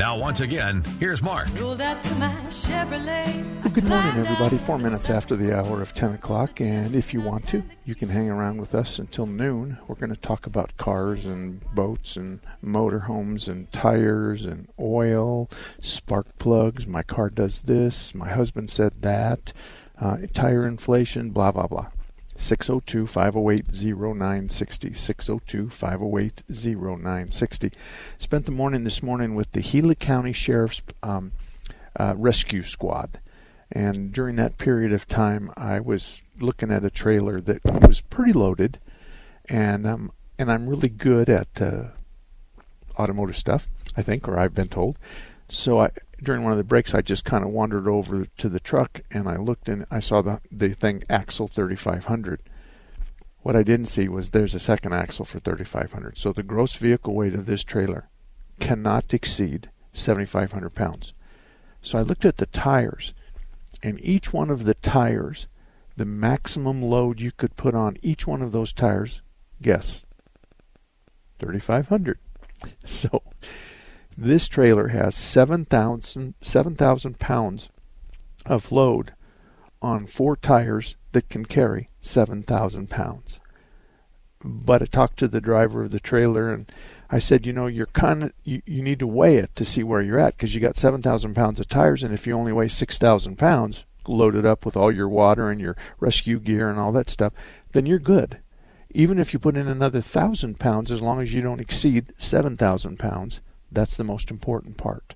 Now, once again, here's Mark. Well, good morning, everybody. Four minutes after the hour of 10 o'clock, and if you want to, you can hang around with us until noon. We're going to talk about cars and boats and motorhomes and tires and oil, spark plugs. My car does this. My husband said that. Uh, tire inflation, blah, blah, blah. 602 508 0960. 602 508 0960. Spent the morning this morning with the Gila County Sheriff's um, uh, Rescue Squad. And during that period of time, I was looking at a trailer that was pretty loaded. And, um, and I'm really good at uh, automotive stuff, I think, or I've been told. So I, during one of the breaks, I just kind of wandered over to the truck and I looked and I saw the the thing axle 3500. What I didn't see was there's a second axle for 3500. So the gross vehicle weight of this trailer cannot exceed 7,500 pounds. So I looked at the tires, and each one of the tires, the maximum load you could put on each one of those tires, guess, 3,500. So this trailer has 7,000 7, pounds of load on four tires that can carry 7,000 pounds. But I talked to the driver of the trailer and I said, you know, you're kind of you, you need to weigh it to see where you're at because you got 7,000 pounds of tires and if you only weigh 6,000 pounds loaded up with all your water and your rescue gear and all that stuff, then you're good. Even if you put in another thousand pounds, as long as you don't exceed 7,000 pounds, that's the most important part.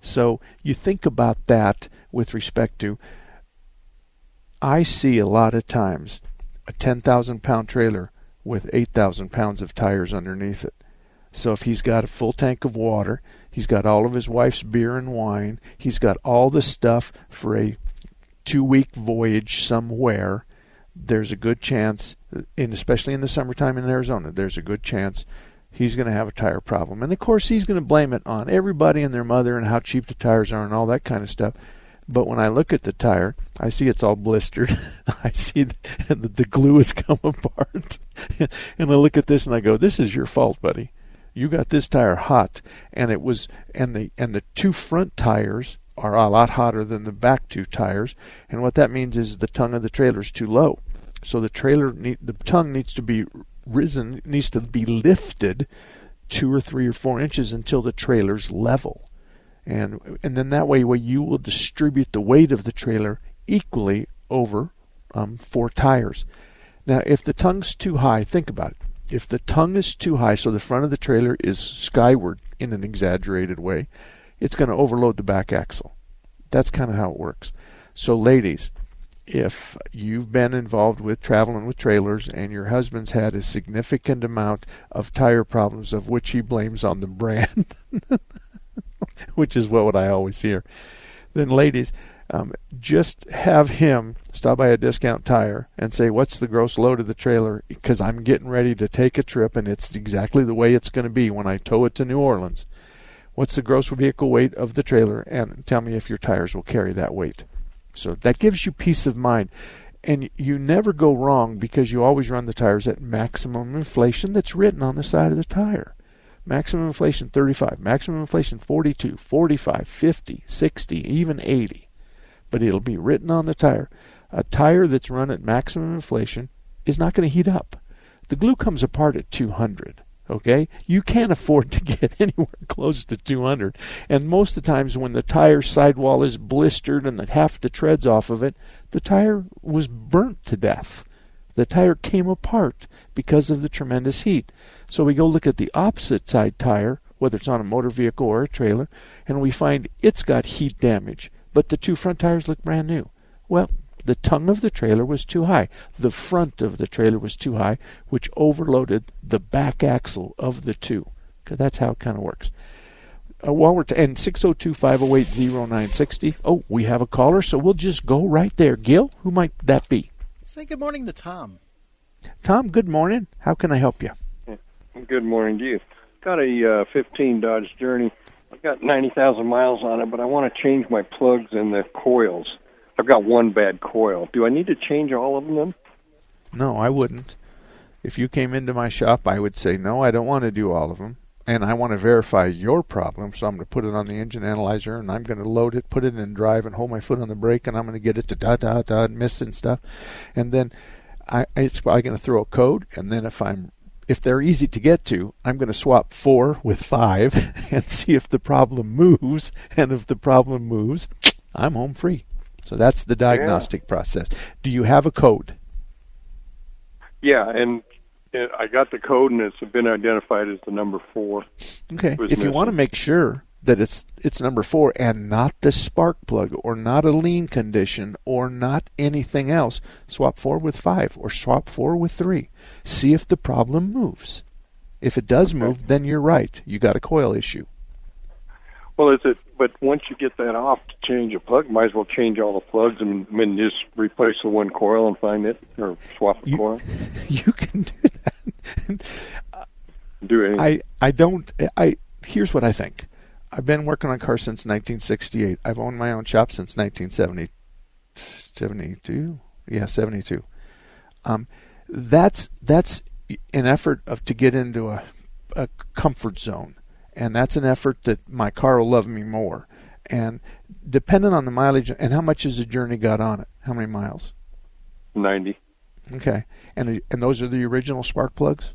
So you think about that with respect to. I see a lot of times a 10,000 pound trailer with 8,000 pounds of tires underneath it. So if he's got a full tank of water, he's got all of his wife's beer and wine, he's got all the stuff for a two week voyage somewhere, there's a good chance, and especially in the summertime in Arizona, there's a good chance he's going to have a tire problem. And of course, he's going to blame it on everybody and their mother and how cheap the tires are and all that kind of stuff. But when I look at the tire, I see it's all blistered. I see that the glue has come apart. and I look at this and I go, "This is your fault, buddy. You got this tire hot, and it was and the and the two front tires are a lot hotter than the back two tires. And what that means is the tongue of the trailer is too low. So the trailer need, the tongue needs to be risen needs to be lifted two or three or four inches until the trailer's level. And and then that way, way you will distribute the weight of the trailer equally over um, four tires. Now, if the tongue's too high, think about it. If the tongue is too high, so the front of the trailer is skyward in an exaggerated way, it's going to overload the back axle. That's kind of how it works. So, ladies, if you've been involved with traveling with trailers and your husband's had a significant amount of tire problems of which he blames on the brand, which is what I always hear, then ladies, um, just have him stop by a discount tire and say, What's the gross load of the trailer? Because I'm getting ready to take a trip and it's exactly the way it's going to be when I tow it to New Orleans. What's the gross vehicle weight of the trailer? And tell me if your tires will carry that weight. So that gives you peace of mind. And you never go wrong because you always run the tires at maximum inflation that's written on the side of the tire. Maximum inflation 35, maximum inflation 42, 45, 50, 60, even 80. But it'll be written on the tire. A tire that's run at maximum inflation is not going to heat up. The glue comes apart at 200. Okay? You can't afford to get anywhere close to 200. And most of the times when the tire sidewall is blistered and the half the treads off of it, the tire was burnt to death The tire came apart because of the tremendous heat. So we go look at the opposite side tire, whether it's on a motor vehicle or a trailer, and we find it's got heat damage, but the two front tires look brand new. Well, the tongue of the trailer was too high. The front of the trailer was too high, which overloaded the back axle of the two. Because that's how it kind of works. Uh, while we're t- and 602-508-0960. Oh, we have a caller, so we'll just go right there. Gil, who might that be? Say good morning to Tom. Tom, good morning. How can I help you? Good morning to you. Got a uh, 15 Dodge Journey. I've got 90,000 miles on it, but I want to change my plugs and the coils. I've got one bad coil. Do I need to change all of them? No, I wouldn't. If you came into my shop, I would say, no, I don't want to do all of them. And I want to verify your problem, so I'm going to put it on the engine analyzer and I'm going to load it, put it in drive, and hold my foot on the brake, and I'm going to get it to da da da and miss and stuff. And then I, it's probably going to throw a code, and then if I'm if they're easy to get to, I'm going to swap four with five and see if the problem moves. And if the problem moves, I'm home free. So that's the diagnostic yeah. process. Do you have a code? Yeah, and it, I got the code, and it's been identified as the number four. Okay. If missing. you want to make sure that it's it's number four and not the spark plug or not a lean condition or not anything else, swap four with five or swap four with three. See if the problem moves. If it does okay. move, then you're right. You got a coil issue. Well, is it? But once you get that off to change a plug, might as well change all the plugs and then just replace the one coil and find it or swap the you, coil. You can do that. do anything. I I don't. I here's what I think. I've been working on cars since 1968. I've owned my own shop since 1970, 72. Yeah, 72. Um, that's that's an effort of to get into a, a comfort zone, and that's an effort that my car will love me more. And depending on the mileage and how much has the journey got on it, how many miles? Ninety. Okay, and and those are the original spark plugs.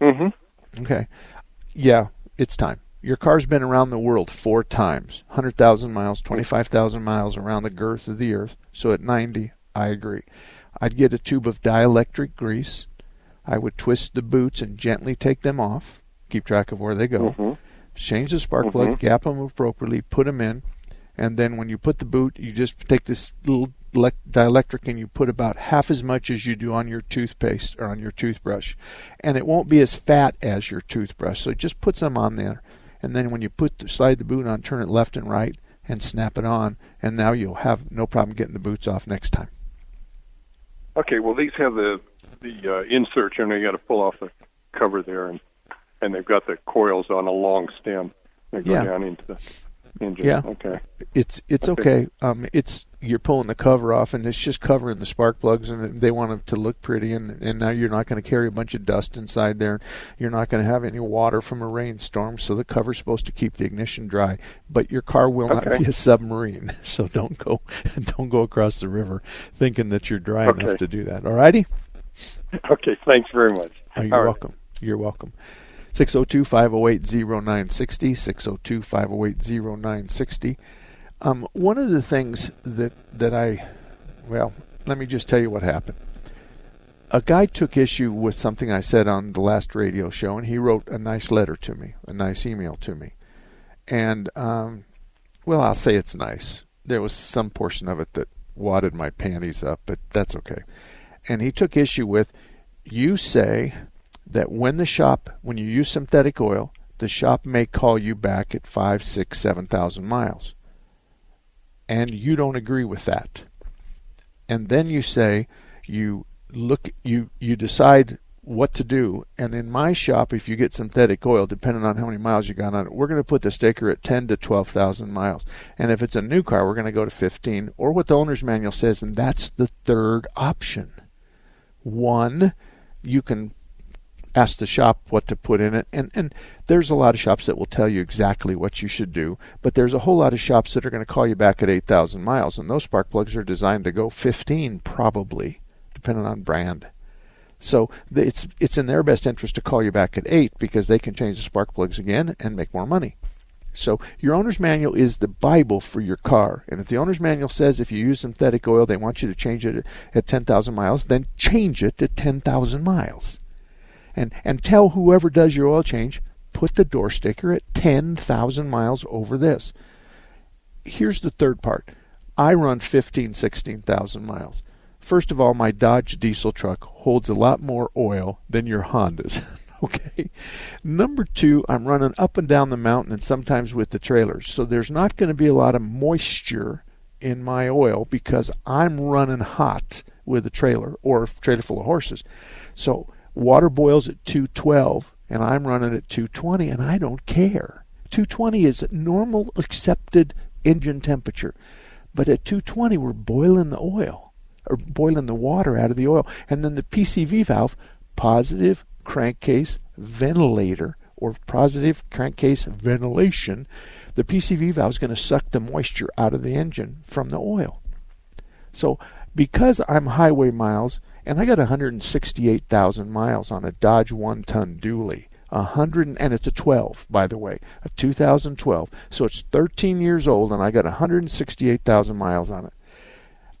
Mm-hmm. Okay, yeah, it's time. Your car's been around the world four times 100,000 miles, 25,000 miles around the girth of the earth. So at 90, I agree. I'd get a tube of dielectric grease. I would twist the boots and gently take them off, keep track of where they go. Mm-hmm. Change the spark mm-hmm. gap them appropriately, put them in, and then when you put the boot, you just take this little dielectric and you put about half as much as you do on your toothpaste or on your toothbrush. And it won't be as fat as your toothbrush. So just put some on there and then when you put the, slide the boot on, turn it left and right, and snap it on, and now you'll have no problem getting the boots off next time. Okay, well these have the the uh, inserts, and you got to pull off the cover there, and and they've got the coils on a long stem. They go yeah. down into the engine. Yeah. Okay. It's it's okay. okay. Um, it's you're pulling the cover off, and it's just covering the spark plugs, and they want them to look pretty. And and now you're not going to carry a bunch of dust inside there. You're not going to have any water from a rainstorm, so the cover's supposed to keep the ignition dry. But your car will okay. not be a submarine, so don't go don't go across the river thinking that you're dry okay. enough to do that. All righty. Okay. Thanks very much. Oh, you're welcome. You're welcome. 602 508 0960. 602 508 0960. Um, one of the things that, that I, well, let me just tell you what happened. A guy took issue with something I said on the last radio show, and he wrote a nice letter to me, a nice email to me. And, um, well, I'll say it's nice. There was some portion of it that wadded my panties up, but that's okay. And he took issue with, you say that when the shop, when you use synthetic oil, the shop may call you back at five, six, seven thousand miles. And you don't agree with that. And then you say you look you you decide what to do. And in my shop, if you get synthetic oil, depending on how many miles you got on it, we're going to put the sticker at 10 to 12,000 miles. And if it's a new car, we're going to go to 15, or what the owner's manual says, and that's the third option. One, you can ask the shop what to put in it. And, and there's a lot of shops that will tell you exactly what you should do, but there's a whole lot of shops that are going to call you back at 8,000 miles, and those spark plugs are designed to go 15 probably, depending on brand. So it's it's in their best interest to call you back at 8 because they can change the spark plugs again and make more money. So your owner's manual is the Bible for your car. And if the owner's manual says if you use synthetic oil, they want you to change it at 10,000 miles, then change it to 10,000 miles. And, and tell whoever does your oil change, put the door sticker at 10,000 miles over this. Here's the third part. I run 15, 16,000 miles. First of all, my Dodge diesel truck holds a lot more oil than your Hondas. okay. Number two, I'm running up and down the mountain and sometimes with the trailers. So there's not going to be a lot of moisture in my oil because I'm running hot with a trailer or a trailer full of horses. So water boils at 212 and I'm running at 220 and I don't care. 220 is normal accepted engine temperature. But at 220 we're boiling the oil or boiling the water out of the oil and then the PCV valve positive crankcase ventilator or positive crankcase ventilation, the PCV valve is going to suck the moisture out of the engine from the oil. So, because I'm highway miles, and I got 168,000 miles on a Dodge one ton dually, a hundred and it's a 12 by the way a 2012 so it's 13 years old and i got 168000 miles on it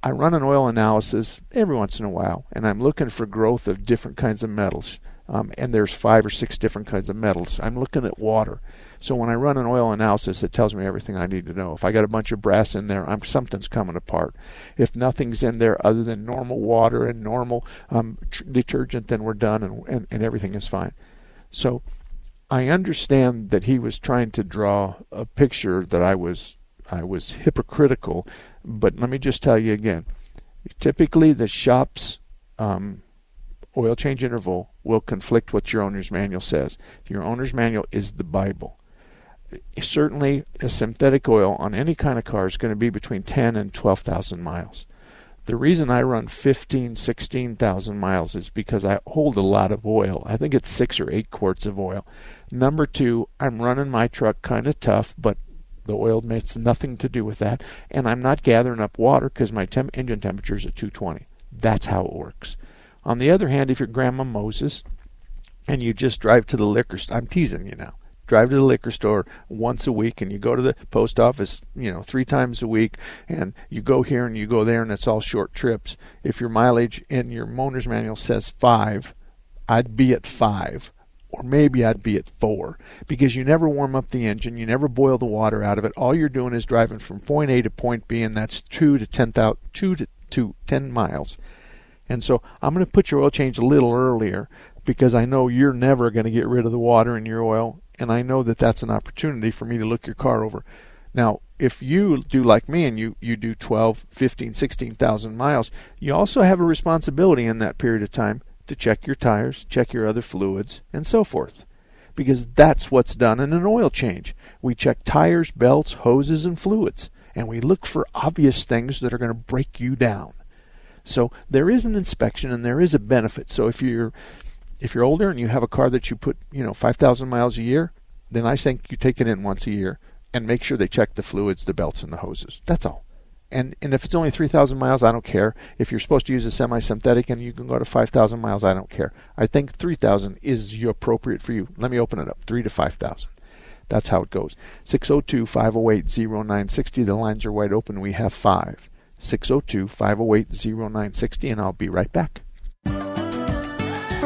i run an oil analysis every once in a while and i'm looking for growth of different kinds of metals um, and there's five or six different kinds of metals. I'm looking at water. So when I run an oil analysis, it tells me everything I need to know. If I got a bunch of brass in there, I'm something's coming apart. If nothing's in there other than normal water and normal um, tr- detergent, then we're done and, and, and everything is fine. So I understand that he was trying to draw a picture that I was I was hypocritical, but let me just tell you again. Typically, the shops um, oil change interval will conflict what your owner's manual says. Your owner's manual is the Bible. Certainly, a synthetic oil on any kind of car is going to be between 10 and 12,000 miles. The reason I run 15, 16,000 miles is because I hold a lot of oil. I think it's six or eight quarts of oil. Number two, I'm running my truck kind of tough, but the oil makes nothing to do with that. And I'm not gathering up water because my temp- engine temperature is at 220. That's how it works. On the other hand, if you're Grandma Moses and you just drive to the liquor store, I'm teasing you now. Drive to the liquor store once a week and you go to the post office, you know, three times a week and you go here and you go there and it's all short trips. If your mileage in your owner's manual says five, I'd be at five or maybe I'd be at four because you never warm up the engine, you never boil the water out of it. All you're doing is driving from point A to point B, and that's two to ten thousand, two to, to ten miles. And so I'm going to put your oil change a little earlier because I know you're never going to get rid of the water in your oil, and I know that that's an opportunity for me to look your car over. Now, if you do like me and you, you do 12, 15, 16,000 miles, you also have a responsibility in that period of time to check your tires, check your other fluids, and so forth. Because that's what's done in an oil change. We check tires, belts, hoses, and fluids, and we look for obvious things that are going to break you down. So there is an inspection and there is a benefit. So if you're if you're older and you have a car that you put, you know, 5,000 miles a year, then I think you take it in once a year and make sure they check the fluids, the belts, and the hoses. That's all. And and if it's only 3,000 miles, I don't care. If you're supposed to use a semi-synthetic and you can go to 5,000 miles, I don't care. I think 3,000 is appropriate for you. Let me open it up. 3 to 5,000. That's how it goes. 602 508 0960. The lines are wide open. We have five. 602 508 0960, and I'll be right back.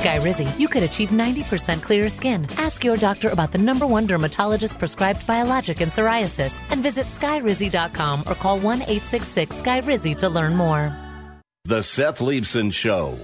With Skyrizi, you could achieve 90% clearer skin. Ask your doctor about the number one dermatologist prescribed biologic in psoriasis and visit skyrizi.com or call 1 866 Skyrizi to learn more. The Seth Leibsohn Show.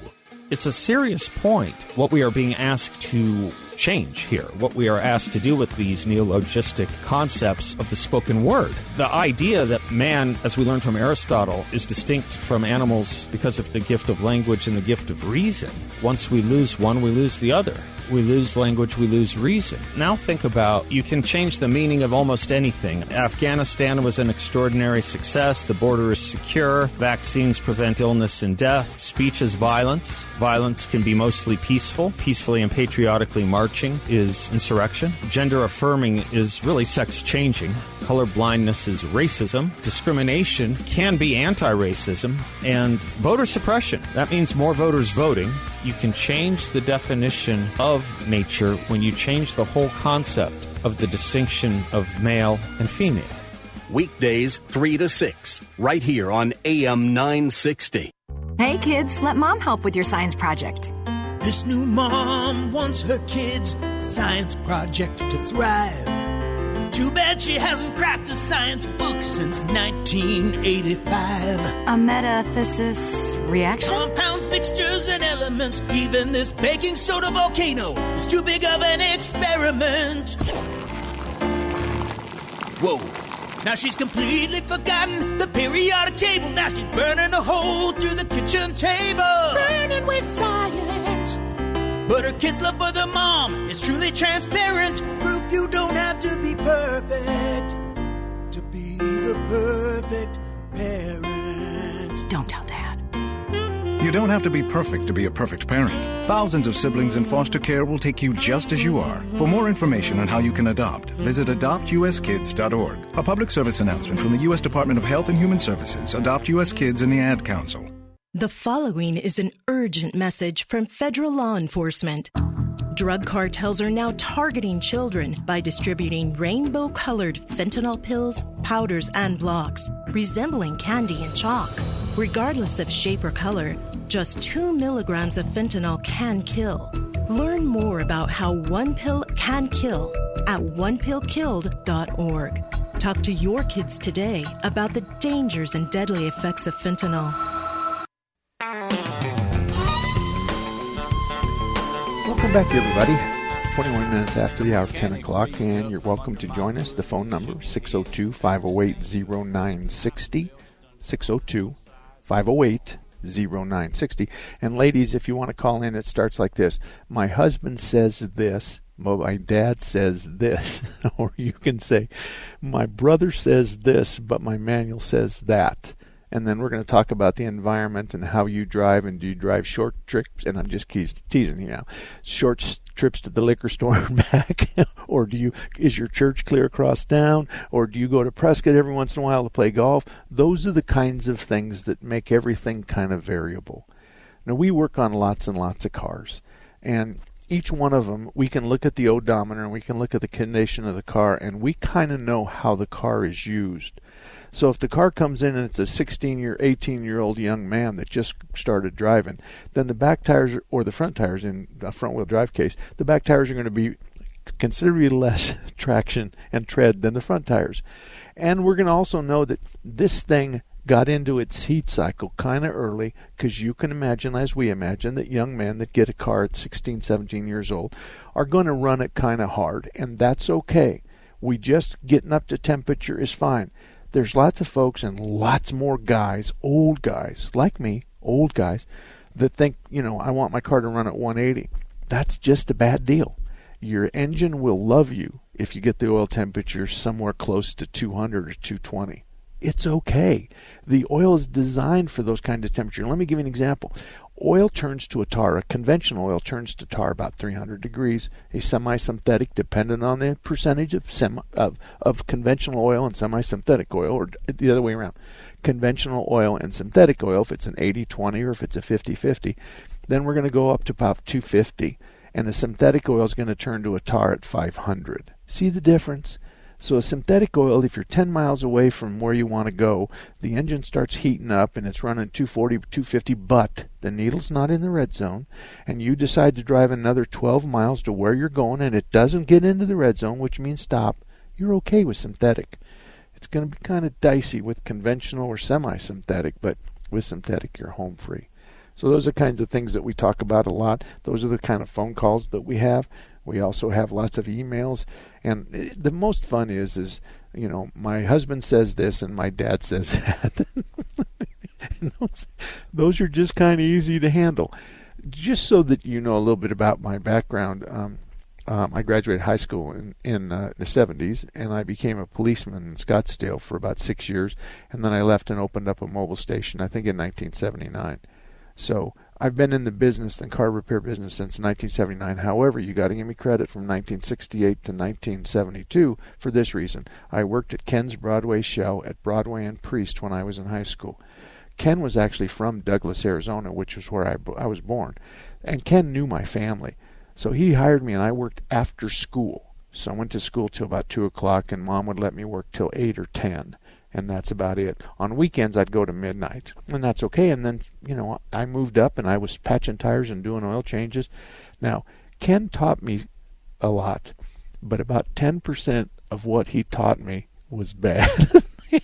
It's a serious point what we are being asked to change here. What we are asked to do with these neologistic concepts of the spoken word. The idea that man, as we learn from Aristotle, is distinct from animals because of the gift of language and the gift of reason. Once we lose one, we lose the other we lose language, we lose reason. Now think about you can change the meaning of almost anything. Afghanistan was an extraordinary success. The border is secure. Vaccines prevent illness and death. Speech is violence. Violence can be mostly peaceful. Peacefully and patriotically marching is insurrection. Gender affirming is really sex changing. Color blindness is racism. Discrimination can be anti racism. And voter suppression. That means more voters voting you can change the definition of nature when you change the whole concept of the distinction of male and female. Weekdays 3 to 6, right here on AM 960. Hey kids, let mom help with your science project. This new mom wants her kids' science project to thrive. Too bad she hasn't cracked a science book since 1985. A metathesis reaction? Compounds, mixtures, and elements. Even this baking soda volcano is too big of an experiment. Whoa. Now she's completely forgotten the periodic table. Now she's burning a hole through the kitchen table. Burning with science. But her kids' love for their mom is truly transparent. Proof you don't have to be perfect to be the perfect parent. Don't tell dad. You don't have to be perfect to be a perfect parent. Thousands of siblings in foster care will take you just as you are. For more information on how you can adopt, visit adoptuskids.org. A public service announcement from the U.S. Department of Health and Human Services, Adopt U.S. Kids, and the Ad Council. The following is an urgent message from federal law enforcement. Drug cartels are now targeting children by distributing rainbow colored fentanyl pills, powders, and blocks, resembling candy and chalk. Regardless of shape or color, just 2 milligrams of fentanyl can kill. Learn more about how one pill can kill at onepillkilled.org. Talk to your kids today about the dangers and deadly effects of fentanyl. Welcome back, everybody. 21 minutes after the hour of 10 o'clock, and you're welcome to join us. The phone number 602 508 0960. 602 508 0960. And ladies, if you want to call in, it starts like this My husband says this. My dad says this. or you can say, My brother says this, but my manual says that and then we're going to talk about the environment and how you drive and do you drive short trips. And i'm just teasing you now. Short trips to the liquor store and back. Or do you is your church clear across town? Or do you go to prescott every once in a while to play golf? Those are the kinds of things that make everything kind of variable. Now we work on lots and lots of cars. And each one of them, we can look at the odometer and we can look at the condition of the car, and we kind of know how the car is used. So if the car comes in and it's a 16 year, 18 year old young man that just started driving, then the back tires or the front tires in a front wheel drive case, the back tires are going to be considerably less traction and tread than the front tires. And we're going to also know that this thing got into its heat cycle kind of early because you can imagine, as we imagine, that young men that get a car at 16, 17 years old are going to run it kind of hard, and that's okay. We just getting up to temperature is fine there's lots of folks and lots more guys, old guys like me, old guys, that think, you know, I want my car to run at 180. That's just a bad deal. Your engine will love you if you get the oil temperature somewhere close to 200 or 220. It's okay. The oil is designed for those kind of temperatures. Let me give you an example oil turns to a tar. A conventional oil turns to tar about 300 degrees. A semi-synthetic, dependent on the percentage of semi, of of conventional oil and semi-synthetic oil, or the other way around, conventional oil and synthetic oil. If it's an 80-20 or if it's a 50-50, then we're going to go up to about 250, and the synthetic oil is going to turn to a tar at 500. See the difference? So a synthetic oil, if you're 10 miles away from where you want to go, the engine starts heating up and it's running 240, 250, but the needle's not in the red zone, and you decide to drive another 12 miles to where you're going and it doesn't get into the red zone, which means stop, you're okay with synthetic. It's going to be kind of dicey with conventional or semi-synthetic, but with synthetic you're home free. So those are kinds of things that we talk about a lot. Those are the kind of phone calls that we have We also have lots of emails, and the most fun is is you know my husband says this and my dad says that. those, those are just kind of easy to handle. Just so that you know a little bit about my background, um, um, I graduated high school in, in uh, the 70s, and I became a policeman in Scottsdale for about six years, and then I left and opened up a Mobil station, I think in 1979. So I've been in the business, the car repair business, since 1979. However, you got to give me credit from 1968 to 1972 for this reason. I worked at Ken's Broadway show at Broadway and Priest when I was in high school. Ken was actually from Douglas, Arizona, which was where I, I was born. And Ken knew my family. So he hired me, and I worked after school. So I went to school till about 2 o'clock, and mom would let me work till 8 or 10. And that's about it. On weekends, I'd go to midnight, and that's okay. And then, you know, I moved up and I was patching tires and doing oil changes. Now, Ken taught me a lot, but about 10% of what he taught me was bad.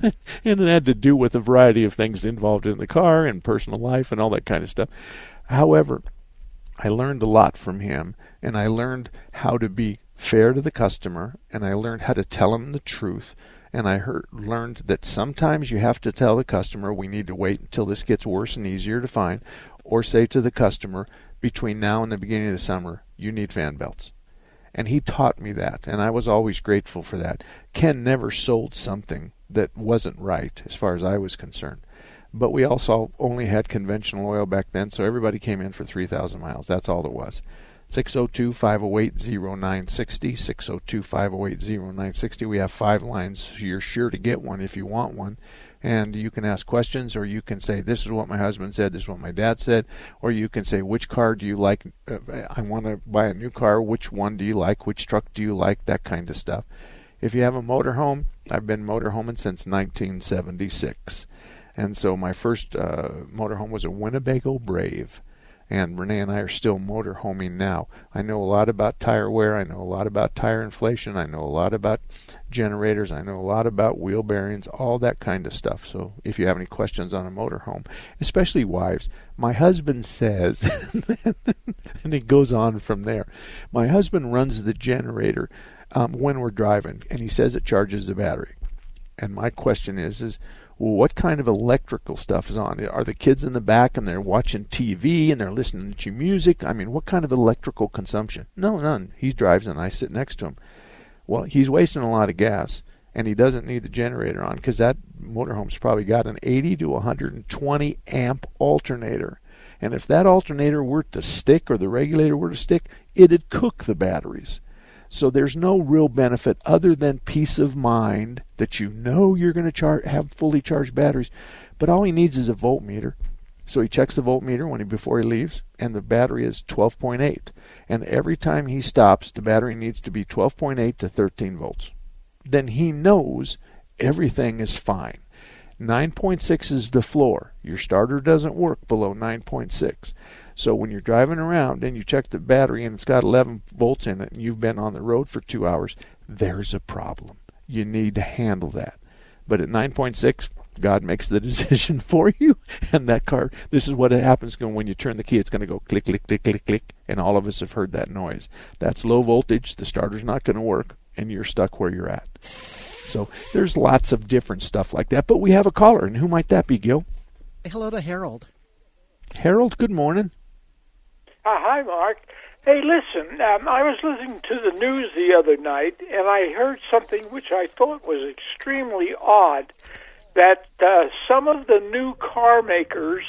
and it had to do with a variety of things involved in the car and personal life and all that kind of stuff. However, I learned a lot from him, and I learned how to be fair to the customer, and I learned how to tell him the truth, and I heard, learned that sometimes you have to tell the customer we need to wait until this gets worse and easier to find, or say to the customer between now and the beginning of the summer, you need fan belts. And he taught me that, and I was always grateful for that. Ken never sold something that wasn't right, as far as I was concerned. But we also only had conventional oil back then, so everybody came in for 3,000 miles. That's all it was. 602 508 0960. 602 508 0960. We have five lines. You're sure to get one if you want one. And you can ask questions, or you can say, This is what my husband said, this is what my dad said. Or you can say, Which car do you like? Uh, I want to buy a new car. Which one do you like? Which truck do you like? That kind of stuff. If you have a motorhome, I've been motorhoming since 1976. And so my first uh, motorhome was a Winnebago Brave. And Renee and I are still motorhoming now. I know a lot about tire wear. I know a lot about tire inflation. I know a lot about generators. I know a lot about wheel bearings, all that kind of stuff. So if you have any questions on a motorhome, especially wives, my husband says, and it goes on from there. My husband runs the generator um, when we're driving, and he says it charges the battery. And my question is, is what kind of electrical stuff is on? Are the kids in the back and they're watching TV and they're listening to music? I mean, what kind of electrical consumption? No, none. He drives and I sit next to him. Well, he's wasting a lot of gas and he doesn't need the generator on because that motorhome's probably got an 80 to 120 amp alternator. And if that alternator were to stick or the regulator were to stick, it'd cook the batteries. So there's no real benefit other than peace of mind that you know you're going to char- have fully charged batteries. But all he needs is a voltmeter. So he checks the voltmeter when he before he leaves, and the battery is 12.8. And every time he stops, the battery needs to be 12.8 to 13 volts. Then he knows everything is fine. 9.6 is the floor. Your starter doesn't work below 9.6. So when you're driving around and you check the battery and it's got 11 volts in it and you've been on the road for two hours, there's a problem. You need to handle that. But at 9.6, God makes the decision for you, and that car. This is what happens when you turn the key. It's going to go click, click, click, click, click, and all of us have heard that noise. That's low voltage. The starter's not going to work, and you're stuck where you're at. So there's lots of different stuff like that. But we have a caller, and who might that be, Gil? Hello to Harold. Harold, good morning. Uh, hi, Mark. Hey, listen, um, I was listening to the news the other night, and I heard something which I thought was extremely odd that uh, some of the new car makers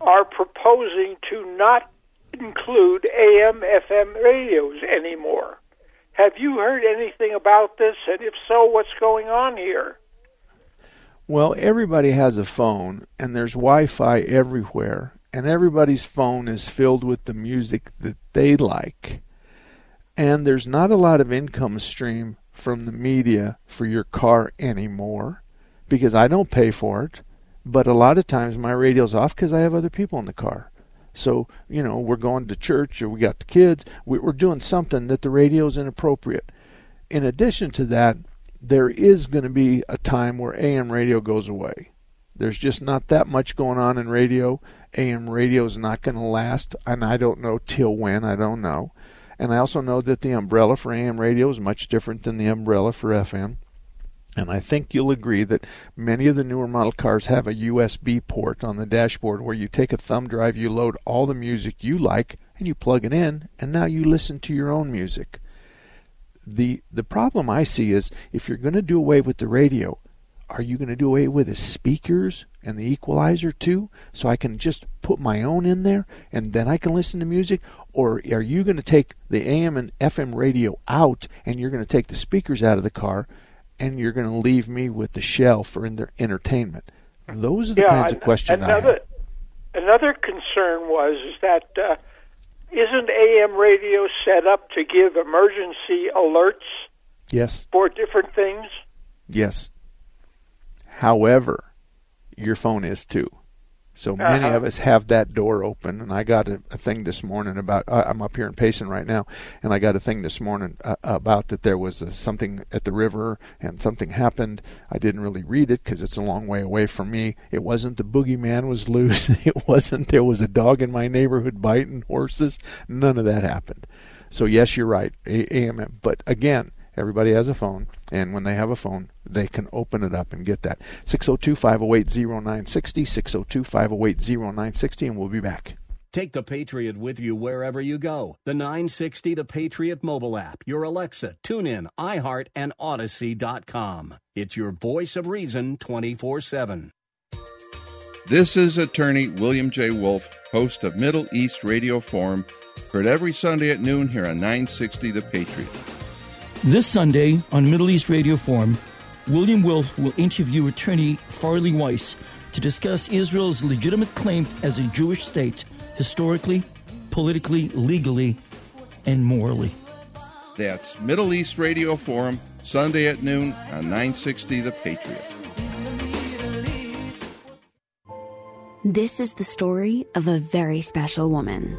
are proposing to not include AM FM radios anymore. Have you heard anything about this? And if so, what's going on here? Well, everybody has a phone, and there's Wi Fi everywhere and everybody's phone is filled with the music that they like. And there's not a lot of income stream from the media for your car anymore because I don't pay for it. But a lot of times my radio's off because I have other people in the car. So, you know, we're going to church or we got the kids. We're doing something that the radio is inappropriate. In addition to that, there is going to be a time where AM radio goes away. There's just not that much going on in radio. AM radio is not going to last, and I don't know till when, I don't know. And I also know that the umbrella for AM radio is much different than the umbrella for FM. And I think you'll agree that many of the newer model cars have a USB port on the dashboard where you take a thumb drive, you load all the music you like, and you plug it in, and now you listen to your own music. The the problem I see is if you're going to do away with the radio, are you going to do away with the speakers and the equalizer too so I can just put my own in there and then I can listen to music or are you going to take the AM and FM radio out and you're going to take the speakers out of the car and you're going to leave me with the shell for inter- entertainment. Those are the yeah, kinds of questions another, I have. Another concern was is that uh, isn't AM radio set up to give emergency alerts Yes. for different things? Yes. However, your phone is too. So many Uh-huh. of us have that door open, and I got a, a thing this morning about. Uh, I'm up here in Payson right now, and I got a thing this morning uh, about that there was uh something at the river and something happened. I didn't really read it because it's a long way away from me. It wasn't the boogeyman was loose. it wasn't there was a dog in my neighborhood biting horses. None of that happened. So yes, you're right. A- AM, but again, everybody has a phone, and when they have a phone, they can open it up and get that. 602-508-0960, 602-508-0960, and we'll be back. Take the Patriot with you wherever you go. The 960 The Patriot mobile app, your Alexa, TuneIn, iHeart, and Odyssey.com. It's your voice of reason 24 7. This is attorney William J. Wolf, host of Middle East Radio Forum, heard every Sunday at noon here on 960 The Patriot. This Sunday on Middle East Radio Forum, William Wolf will interview attorney Farley Weiss to discuss Israel's legitimate claim as a Jewish state, historically, politically, legally, and morally. That's Middle East Radio Forum, Sunday at noon on 960 The Patriot. This is the story of a very special woman.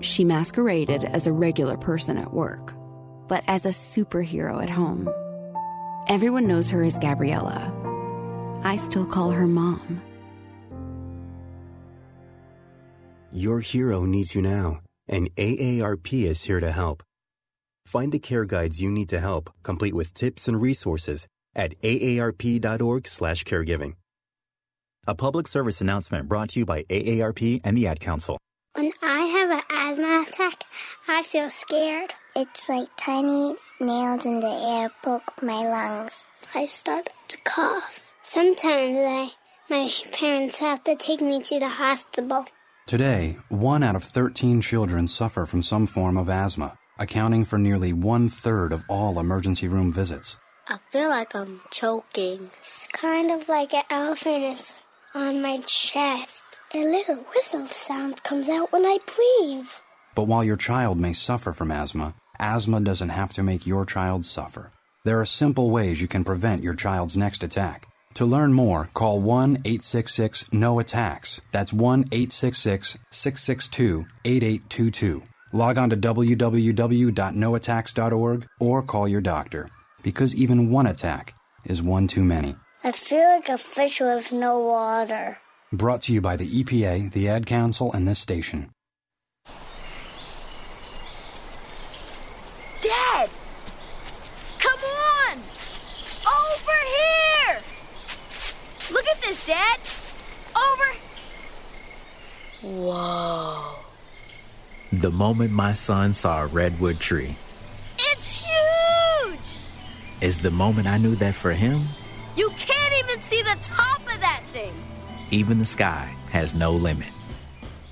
She masqueraded as a regular person at work, but as a superhero at home. Everyone knows her as Gabriella. I still call her mom. Your hero needs you now, and AARP is here to help. Find the care guides you need to help, complete with tips and resources at aarp.org/caregiving. A public service announcement brought to you by AARP and the Ad Council. When I have an asthma attack, I feel scared. It's like tiny nails in the air poke my lungs. I start to cough. Sometimes I, my parents have to take me to the hospital. Today, one out of 13 children suffer from some form of asthma, accounting for nearly one third of all emergency room visits. I feel like I'm choking. It's kind of like an elephant is on my chest. A little whistle sound comes out when I breathe. But while your child may suffer from asthma, asthma doesn't have to make your child suffer. There are simple ways you can prevent your child's next attack. To learn more, call 1 866 NO ATTACKS. That's 1 866 662 8822. Log on to www.noattacks.org or call your doctor, because even one attack is one too many. I feel like a fish with no water. Brought to you by the EPA, the Ad Council, and this station. Dad! Come on! Over here! Look at this, Dad! Over! Whoa. The moment my son saw a redwood tree It's huge! is the moment I knew that for him, You can't even see the top of that thing! even the sky has no limit.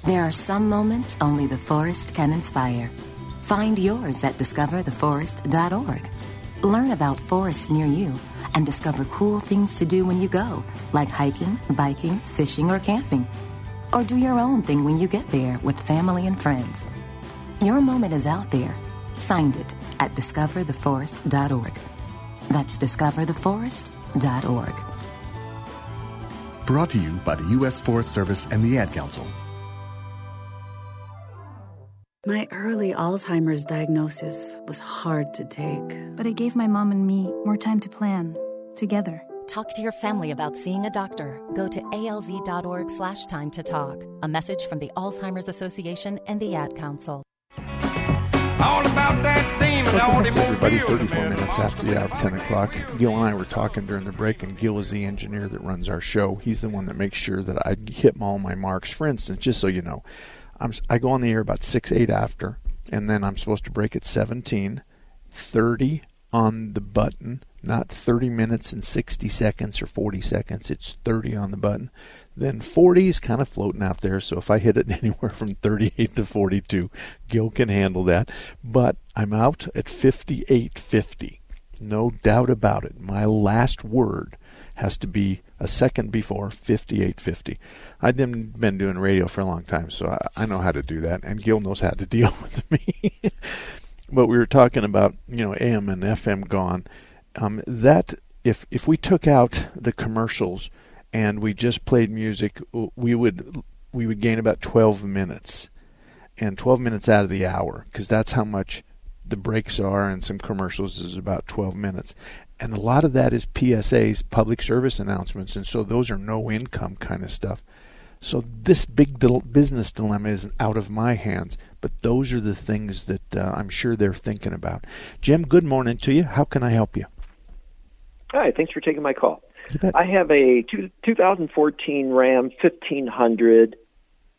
There are some moments only the forest can inspire. Find yours at discovertheforest.org. Learn about forests near you and discover cool things to do when you go, like hiking, biking, fishing, or camping. Or do your own thing when you get there with family and friends. Your moment is out there. Find it at discovertheforest.org. That's discovertheforest.org. Brought to you by the U.S. Forest Service and the Ad Council. My early Alzheimer's diagnosis was hard to take. But it gave my mom and me more time to plan together. Talk to your family about seeing a doctor. Go to alz.org slash time to talk. A message from the Alzheimer's Association and the Ad Council. All about that demon, all Welcome back, everybody. 34 minutes after the hour of 10 o'clock. Gil and I were talking during the break, and Gil is the engineer that runs our show. He's the one that makes sure that I hit all my marks. For instance, just so you know, I'm, I go on the air about 6, 8 after, and then I'm supposed to break at 17, 30 on the button, not 30 minutes and 60 seconds or 40 seconds. It's 30 on the button. Then 40 is kind of floating out there, so if I hit it anywhere from 38 to 42, Gil can handle that. But I'm out at 58.50. No doubt about it. My last word has to be a second before 58.50. I've been, been doing radio for a long time, so I, I know how to do that, and Gil knows how to deal with me. but we were talking about, you know, AM and FM gone. Um, that if if we took out the commercials and we just played music, we would we would gain about 12 minutes, and 12 minutes out of the hour because that's how much the breaks are, and some commercials is about 12 minutes. And a lot of that is PSAs, public service announcements, and so those are no income kind of stuff. So this big business dilemma is out of my hands, but those are the things that uh, I'm sure they're thinking about. Jim, good morning to you. How can I help you? Hi, thanks for taking my call. I have a two, 2014 Ram 1500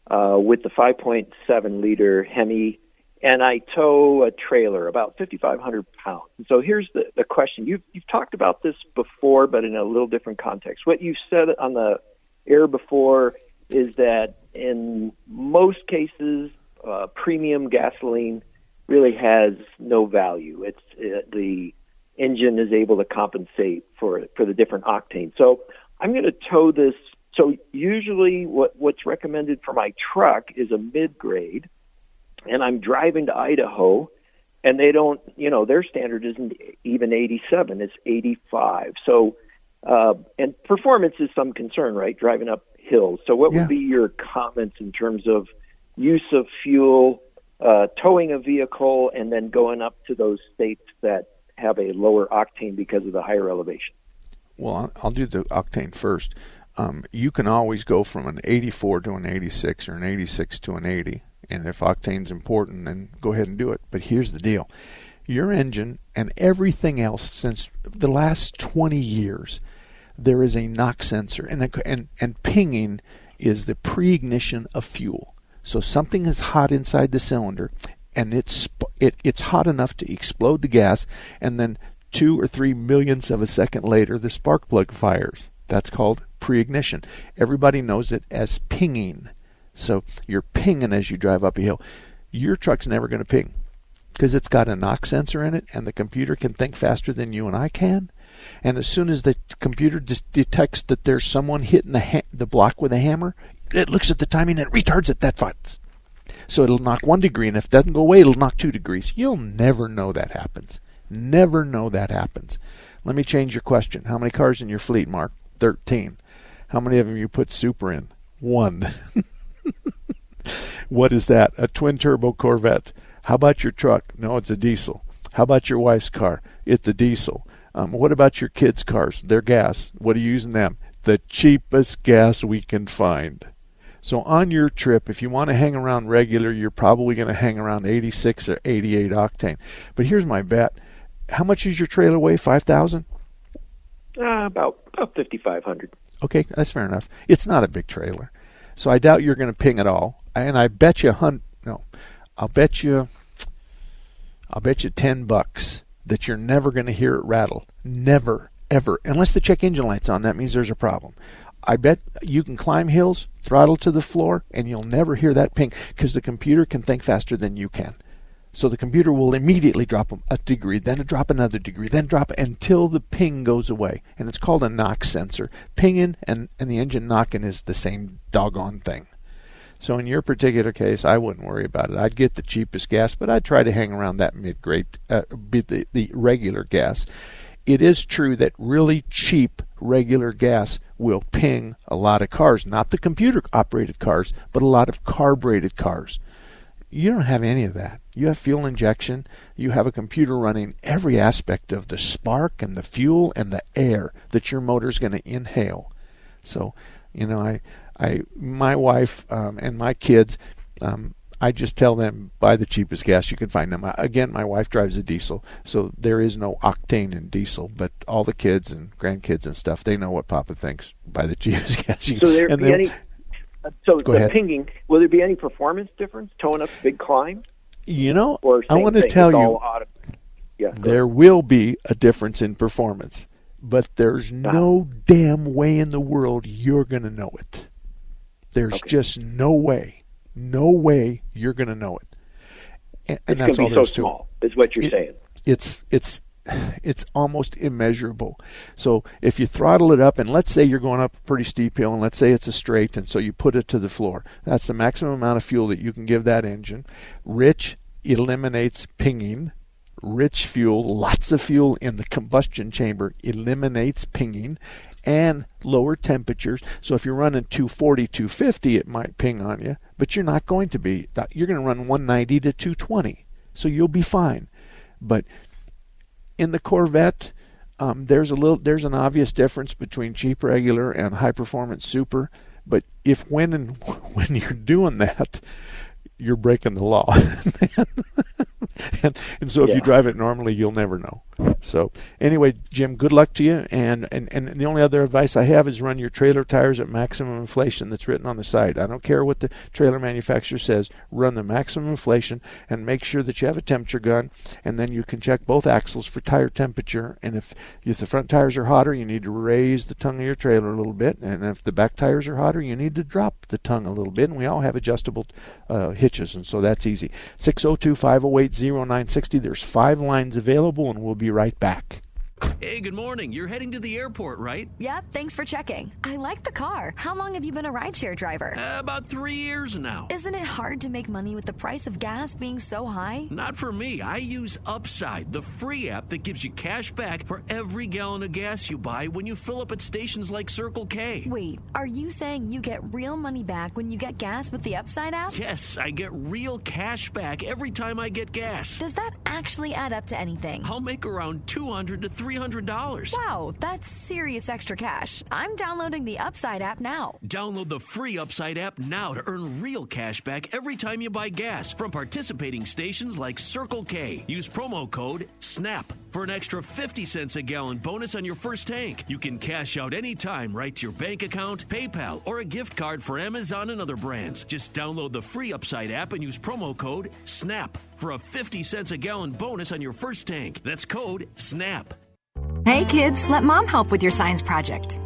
uh, with the 5.7 liter Hemi, and I tow a trailer about 5,500 pounds. So here's the, the question: you've you've talked about this before, but in a little different context. What you said on the air before is that in most cases, uh, premium gasoline really has no value. It's uh, the engine is able to compensate for for the different octane. So I'm going to tow this. So usually, what what's recommended for my truck is a mid grade, and I'm driving to Idaho, and they don't, you know, their standard isn't even 87; it's 85. So, uh, and performance is some concern, right? Driving up hills. So, what Yeah. would be your comments in terms of use of fuel, uh, towing a vehicle, and then going up to those states that have a lower octane because of the higher elevation? Well, I'll- do the octane first. Um, you can always go from an 84 to an 86 or an 86 to an 80. And if octane's important, then go ahead and do it. But here's the deal your engine and everything else since the last 20 years, there is a knock sensor. And, and, and pinging is the pre ignition of fuel. So something is hot inside the cylinder, and it's it, it's hot enough to explode the gas, and then two or three millionths of a second later, the spark plug fires. That's called pre-ignition. Everybody knows it as pinging. So you're pinging as you drive up a hill. Your truck's never going to ping because it's got a knock sensor in it, and the computer can think faster than you and I can. And as soon as the computer detects that there's someone hitting the ha- the block with a hammer, it looks at the timing and retards it that fast. So it'll knock one degree, and if it doesn't go away, it'll knock two degrees. You'll never know that happens. Never know that happens. Let me change your question. How many cars in your fleet, Mark? Thirteen. How many of them you put super in? One. what is that? A twin turbo Corvette. How about your truck? No, it's a diesel. How about your wife's car? It's a diesel. Um, what about your kids' cars? They're gas. What are you using them? The cheapest gas we can find. So on your trip, if you want to hang around regular, you're probably going to hang around 86 or 88 octane. But here's my bet: How much is your trailer weigh? Five thousand? Uh, about about 5,500. Okay, that's fair enough. It's not a big trailer, so I doubt you're going to ping at all. And I bet you hun no, I'll bet you, I'll bet you ten bucks that you're never going to hear it rattle. Never, ever, unless the check engine light's on. That means there's a problem. I bet you can climb hills, throttle to the floor, and you'll never hear that ping because the computer can think faster than you can. So the computer will immediately drop a degree, then drop another degree, then drop until the ping goes away. And it's called a knock sensor. Pinging and, and the engine knocking is the same doggone thing. So in your particular case, I wouldn't worry about it. I'd get the cheapest gas, but I'd try to hang around that mid-grade, uh, the, the regular gas. It is true that really cheap regular gas will ping a lot of cars, not the computer operated cars, but a lot of carbureted cars. You don't have any of that. You have fuel injection, you have a computer running every aspect of the spark and the fuel and the air that your motor is going to inhale. So, you know, I, I, my wife um, and my kids, um, I just tell them buy the cheapest gas you can find. Them again, my wife drives a diesel, so there is no octane in diesel. But all the kids and grandkids and stuff, they know what Papa thinks. Buy the cheapest gas. You so there and be any? So the ahead. pinging, will there be any performance difference towing up a big climb? You know, Or I want to tell you, yeah, there will be a difference in performance, but there's ah. no damn way in the world you're going to know it. There's just no way, no way you're going to know it. And, and that's all so there is to it. small, is what you're It- saying. It's it's it's almost immeasurable. So if you throttle it up, and let's say you're going up a pretty steep hill, and let's say it's a straight, and so you put it to the floor, that's the maximum amount of fuel that you can give that engine. Rich eliminates pinging. Rich fuel, lots of fuel in the combustion chamber eliminates pinging and lower temperatures. So if you're running 240, 250, it might ping on you, but you're not going to be. You're going to run 190 to 220, so you'll be fine. But in the Corvette, um, there's a little, there's an obvious difference between cheap regular and high performance super. But if when and when you're doing that, you're breaking the law. and, and so if you drive it normally, you'll never know. So anyway, Jim, good luck to you. And, and, and the only other advice I have is run your trailer tires at maximum inflation that's written on the side. I don't care what the trailer manufacturer says. Run the maximum inflation and make sure that you have a temperature gun. And then you can check both axles for tire temperature. And if, if the front tires are hotter, you need to raise the tongue of your trailer a little bit. And if the back tires are hotter, you need to drop the tongue a little bit. And we all have adjustable uh, hitches, and so that's easy. 602 508 0960. There's five lines available, and we'll be right back. Hey, good morning. You're heading to the airport, right? Yep, thanks for checking. I like the car. How long have you been a rideshare driver? Uh, about three years now. Isn't it hard to make money with the price of gas being so high? Not for me. I use Upside, the free app that gives you cash back for every gallon of gas you buy when you fill up at stations like Circle K. Wait, are you saying you get real money back when you get gas with the Upside app? Yes, I get real cash back every time I get gas. Does that actually add up to anything? I'll make around 200 to $300. Wow, that's serious extra cash. I'm downloading the Upside app now. Download the free Upside app now to earn real cash back every time you buy gas from participating stations like Circle K. Use promo code SNAP for an extra 50 cents a gallon bonus on your first tank. You can cash out anytime right to your bank account, PayPal, or a gift card for Amazon and other brands. Just download the free Upside app and use promo code SNAP for a 50 cents a gallon bonus on your first tank. That's code SNAP. Hey kids, let mom help with your science project.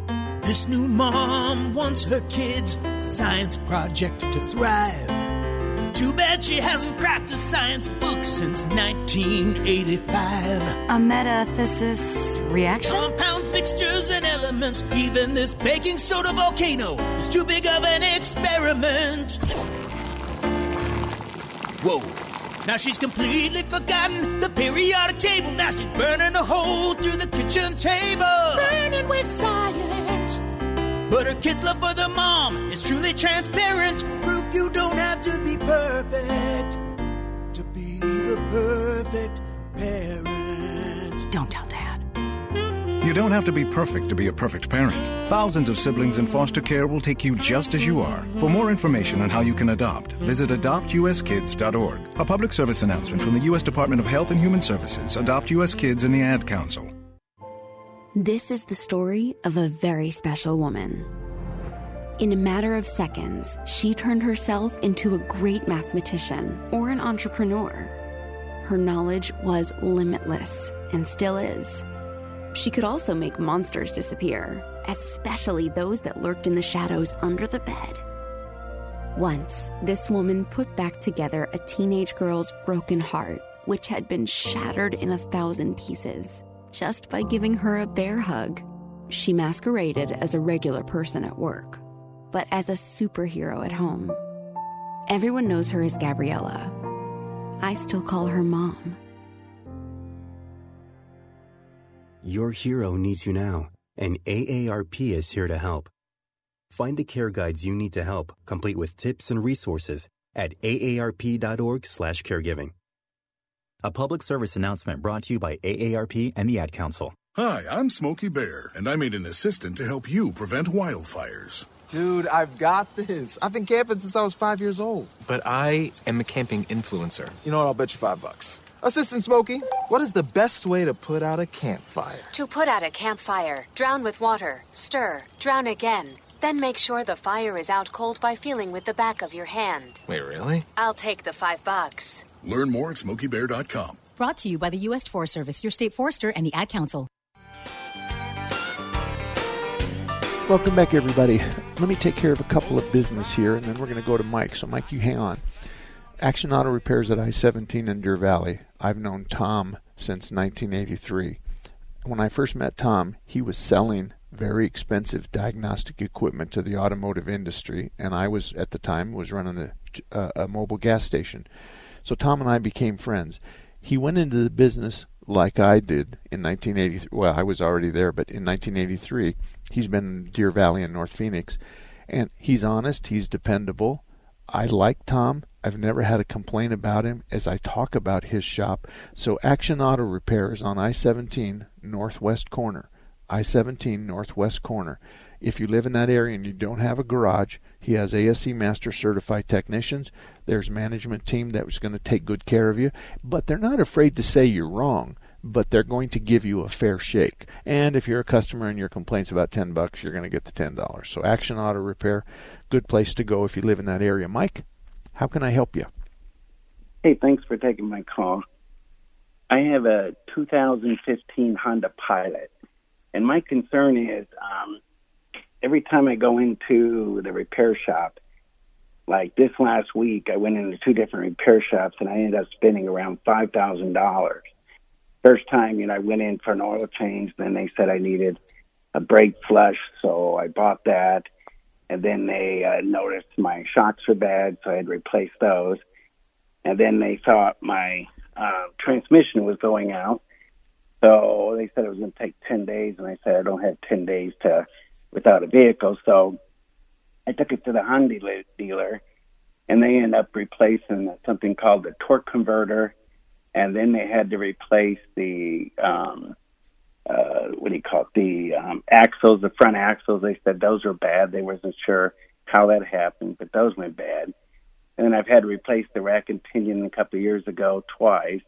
This new mom wants her kids' science project to thrive. Too bad she hasn't cracked a science book since 1985. A metathesis reaction? Compounds, mixtures, and elements. Even this baking soda volcano is too big of an experiment. Whoa. Now she's completely forgotten the periodic table. Now she's burning a hole through the kitchen table. Burning with science. But her kids' love for their mom is truly transparent. Proof you don't have to be perfect to be the perfect parent. Don't tell dad. You don't have to be perfect to be a perfect parent. Thousands of siblings in foster care will take you just as you are. For more information on how you can adopt, visit adoptuskids.org. A public service announcement from the U.S. Department of Health and Human Services, Adopt U.S. Kids, and the Ad Council. This is the story of a very special woman. In a matter of seconds, she turned herself into a great mathematician or an entrepreneur. Her knowledge was limitless and still is. She could also make monsters disappear, especially those that lurked in the shadows under the bed. Once, this woman put back together a teenage girl's broken heart, which had been shattered in a thousand pieces, just by giving her a bear hug. She masqueraded as a regular person at work, but as a superhero at home. Everyone knows her as Gabriella. I still call her mom. Your hero needs you now, and AARP is here to help. Find the care guides you need to help, complete with tips and resources at aarp.org/caregiving. A public service announcement brought to you by AARP and the Ad Council. Hi, I'm Smokey Bear, and I made an assistant to help you prevent wildfires. Dude, I've got this. I've been camping since I was five years old. But I am a camping influencer. You know what? I'll bet you five bucks. Assistant Smokey, what is the best way to put out a campfire? To put out a campfire, drown with water, stir, drown again. Then make sure the fire is out cold by feeling with the back of your hand. Wait, really? I'll take the five bucks. Learn more at smokeybear.com. Brought to you by the U.S. Forest Service, your state forester, and the Ad Council. Welcome back, everybody. Let me take care of a couple of business here, and then we're going to go to Mike. So, Mike, you hang on. Action Auto Repairs at I 17 in Deer Valley. I've known Tom since 1983. When I first met Tom, he was selling very expensive diagnostic equipment to the automotive industry, and I was at the time was running a, a, a Mobil gas station. So Tom and I became friends. He went into the business like I did in 1983. Well, I was already there, but in 1983, he's been in Deer Valley and North Phoenix, and he's honest. He's dependable. I like Tom. I've never had a complaint about him as I talk about his shop. So Action Auto Repair is on I-17 northwest corner. I-17 northwest corner. If you live in that area and you don't have a garage, he has ASE Master Certified technicians. There's management team that's going to take good care of you, but they're not afraid to say you're wrong. But they're going to give you a fair shake. And if you're a customer and your complaint's about ten bucks, you're going to get the ten dollars. So Action Auto Repair, good place to go if you live in that area. Mike, how can I help you? Hey, thanks for taking my call. I have a 2015 Honda Pilot, and my concern is um, every time I go into the repair shop, like this last week, I went into two different repair shops and I ended up spending around five thousand dollars. First time, you know, I went in for an oil change. Then they said I needed a brake flush, so I bought that. And then they uh, noticed my shocks were bad, so I had to replace those. And then they thought my uh, transmission was going out, so they said it was going to take ten days. And I said I don't have ten days to without a vehicle. So I took it to the Honda dealer, and they ended up replacing something called the torque converter, and then they had to replace the um, uh, what do you call it? The um, axles, the front axles. They said those were bad. They wasn't sure how that happened, but those went bad. And then I've had to replace the rack and pinion a couple of years ago twice,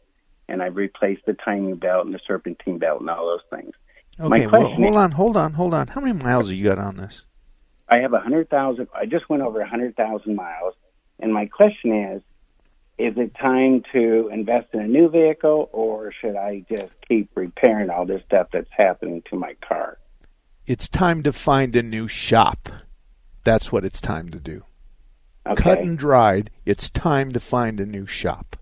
and I've replaced the timing belt and the serpentine belt and all those things. Okay, well, hold on, hold on, hold on. How many miles have you got on this? I have a hundred thousand. I just went over a hundred thousand miles, and my question is: Is it time to invest in a new vehicle, or should I just keep repairing all this stuff that's happening to my car? It's time to find a new shop. That's what it's time to do. Okay. Cut and dried. It's time to find a new shop.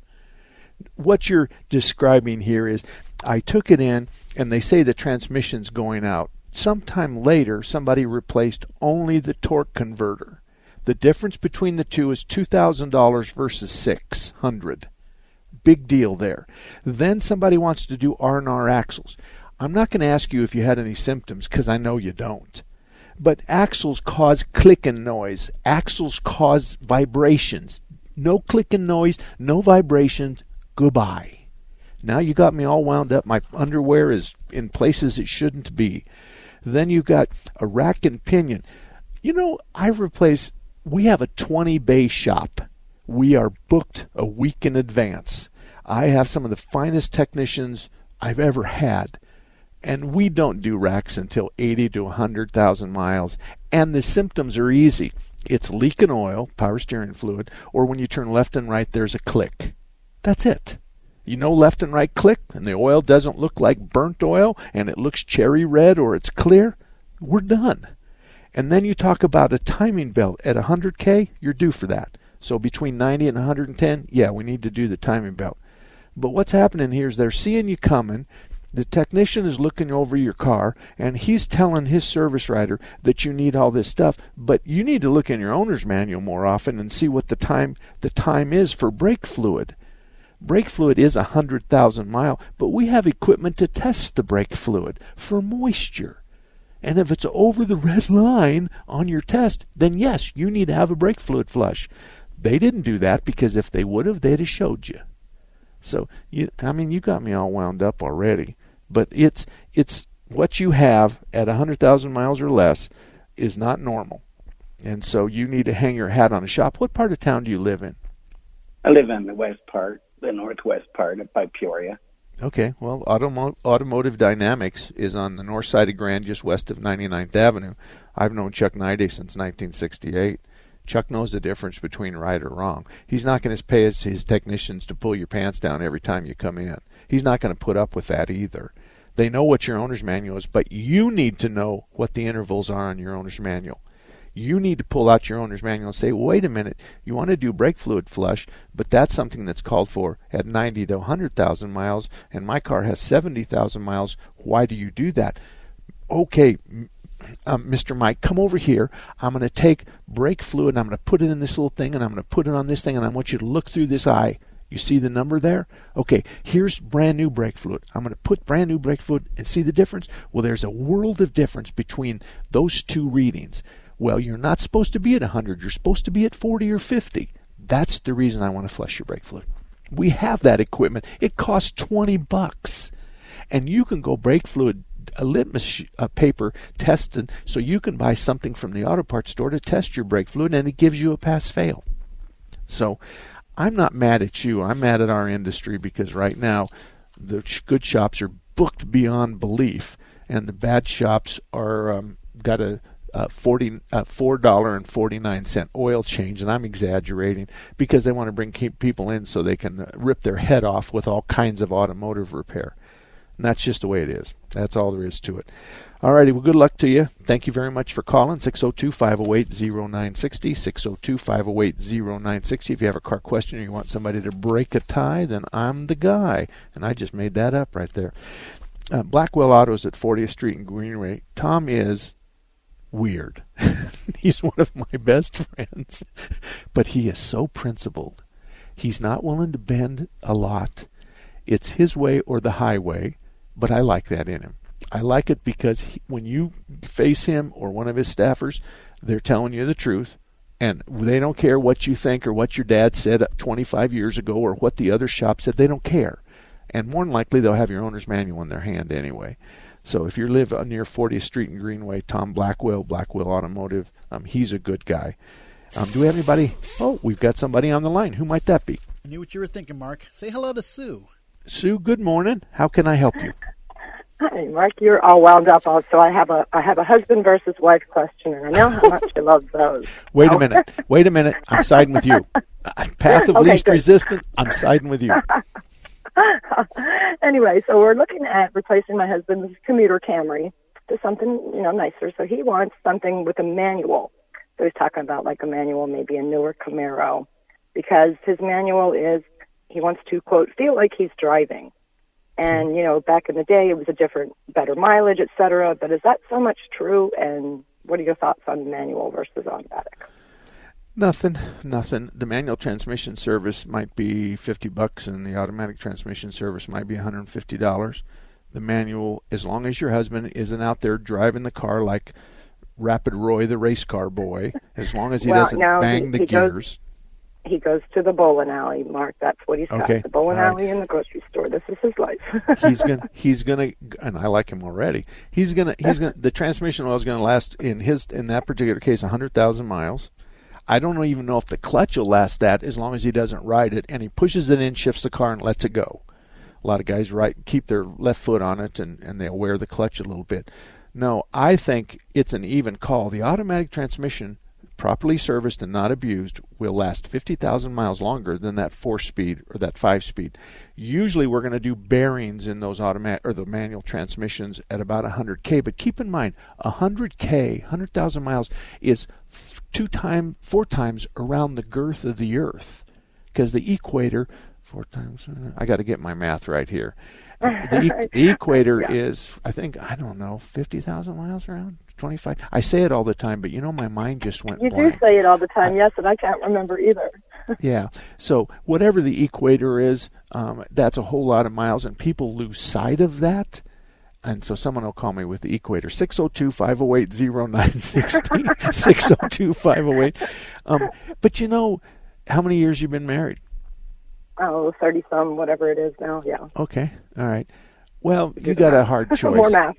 What you're describing here is I took it in, and they say the transmission's going out. Sometime later, somebody replaced only the torque converter. The difference between the two is $2,000 versus 600 Big deal there. Then somebody wants to do R&R axles. I'm not going to ask you if you had any symptoms because I know you don't. But axles cause clicking noise. Axles cause vibrations. No clicking noise, no vibrations. Goodbye. Now you got me all wound up. My underwear is in places it shouldn't be. Then you've got a rack and pinion. You know, I replace, we have a 20 bay shop. We are booked a week in advance. I have some of the finest technicians I've ever had. And we don't do racks until 80 to 100,000 miles. And the symptoms are easy. It's leaking oil, power steering fluid, or when you turn left and right, there's a click. That's it you know left and right click and the oil doesn't look like burnt oil and it looks cherry red or it's clear, we're done. And then you talk about a timing belt at 100K, you're due for that. So between 90 and 110, yeah, we need to do the timing belt. But what's happening here is they're seeing you coming The technician is looking over your car and he's telling his service writer that you need all this stuff, but you need to look in your owner's manual more often and see what the time the time is for brake fluid. Brake fluid is a hundred thousand mile, but we have equipment to test the brake fluid for moisture. And if it's over the red line on your test, then yes, you need to have a brake fluid flush. They didn't do that because if they would have, they'd have showed you. So you, I mean, you got me all wound up already but it's it's what you have at 100,000 miles or less is not normal. And so you need to hang your hat on a shop. What part of town do you live in? I live in the west part, the northwest part by Peoria. Okay, well, Automo- Automotive Dynamics is on the north side of Grand, just west of 99th Avenue. I've known Chuck Nide since 1968. Chuck knows the difference between right or wrong. He's not going to pay his, his technicians to pull your pants down every time you come in. He's not going to put up with that either. They know what your owner's manual is, but you need to know what the intervals are on your owner's manual. You need to pull out your owner's manual and say, wait a minute, you want to do brake fluid flush, but that's something that's called for at 90 to 100,000 miles, and my car has 70,000 miles. Why do you do that? Okay, um, Mr. Mike, come over here. I'm going to take brake fluid and I'm going to put it in this little thing and I'm going to put it on this thing and I want you to look through this eye. You see the number there? Okay, here's brand new brake fluid. I'm going to put brand new brake fluid and see the difference? Well, there's a world of difference between those two readings. Well, you're not supposed to be at 100, you're supposed to be at 40 or 50. That's the reason I want to flush your brake fluid. We have that equipment. It costs 20 bucks. And you can go brake fluid a litmus a paper tested so you can buy something from the auto parts store to test your brake fluid and it gives you a pass fail. So I'm not mad at you. I'm mad at our industry because right now the good shops are booked beyond belief, and the bad shops are um, got a, uh, four dollar and forty nine cent oil change, and I'm exaggerating because they want to bring people in so they can uh, rip their head off with all kinds of automotive repair. And that's just the way it is. That's all there is to it. All righty, well, good luck to you. Thank you very much for calling 602 508 0960. 602 508 0960. If you have a car question or you want somebody to break a tie, then I'm the guy. And I just made that up right there. Uh, Blackwell Autos at 40th Street in Greenway. Tom is weird. He's one of my best friends, but he is so principled. He's not willing to bend a lot. It's his way or the highway, but I like that in him. I like it because he, when you face him or one of his staffers, they're telling you the truth. And they don't care what you think or what your dad said 25 years ago or what the other shop said. They don't care. And more than likely, they'll have your owner's manual in their hand anyway. So if you live near 40th Street and Greenway, Tom Blackwell, Blackwell Automotive, um, he's a good guy. Um, do we have anybody? Oh, we've got somebody on the line. Who might that be? I knew what you were thinking, Mark. Say hello to Sue. Sue, good morning. How can I help you? Hi, Mark. You're all wound up. Also, I have a I have a husband versus wife question, and I know how much you love those. Wait a minute. Wait a minute. I'm siding with you. Path of Okay, least good. resistance. I'm siding with you. anyway, so we're looking at replacing my husband's commuter Camry to something you know nicer. So he wants something with a manual. So he's talking about like a manual, maybe a newer Camaro, because his manual is he wants to quote feel like he's driving. And you know, back in the day, it was a different, better mileage, et cetera. But is that so much true? And what are your thoughts on manual versus automatic? Nothing, nothing. The manual transmission service might be fifty bucks, and the automatic transmission service might be one hundred and fifty dollars. The manual, as long as your husband isn't out there driving the car like Rapid Roy, the race car boy, as long as he Well, doesn't no, bang he- the he goes- gears. He goes to the bowling alley, Mark. That's what he's got. The bowling right. alley and the grocery store. This is his life. he's gonna he's gonna and I like him already. He's gonna he's gonna the transmission oil is gonna last in his in that particular case hundred thousand miles. I don't even know if the clutch will last that as long as he doesn't ride it and he pushes it in, shifts the car and lets it go. A lot of guys right keep their left foot on it and, and they'll wear the clutch a little bit. No, I think it's an even call. The automatic transmission properly serviced and not abused will last 50,000 miles longer than that 4 speed or that 5 speed. Usually we're going to do bearings in those automatic or the manual transmissions at about 100k, but keep in mind 100k, 100,000 miles is two time four times around the girth of the earth. because the equator four times. I got to get my math right here. The, e- the equator Yeah. is, I think, I don't know, fifty thousand miles around, twenty five. I say it all the time, but you know, my mind just went You blank. do say it all the time, yes, and I can't remember either. Yeah. So whatever the equator is, um, that's a whole lot of miles, and people lose sight of that. And so someone will call me with the equator 602 508 0960. 602 508. Um, But you know, how many years you've been married? Oh, 30 some, whatever it is now, yeah. Okay. All right. Well, you got a hard choice. More math.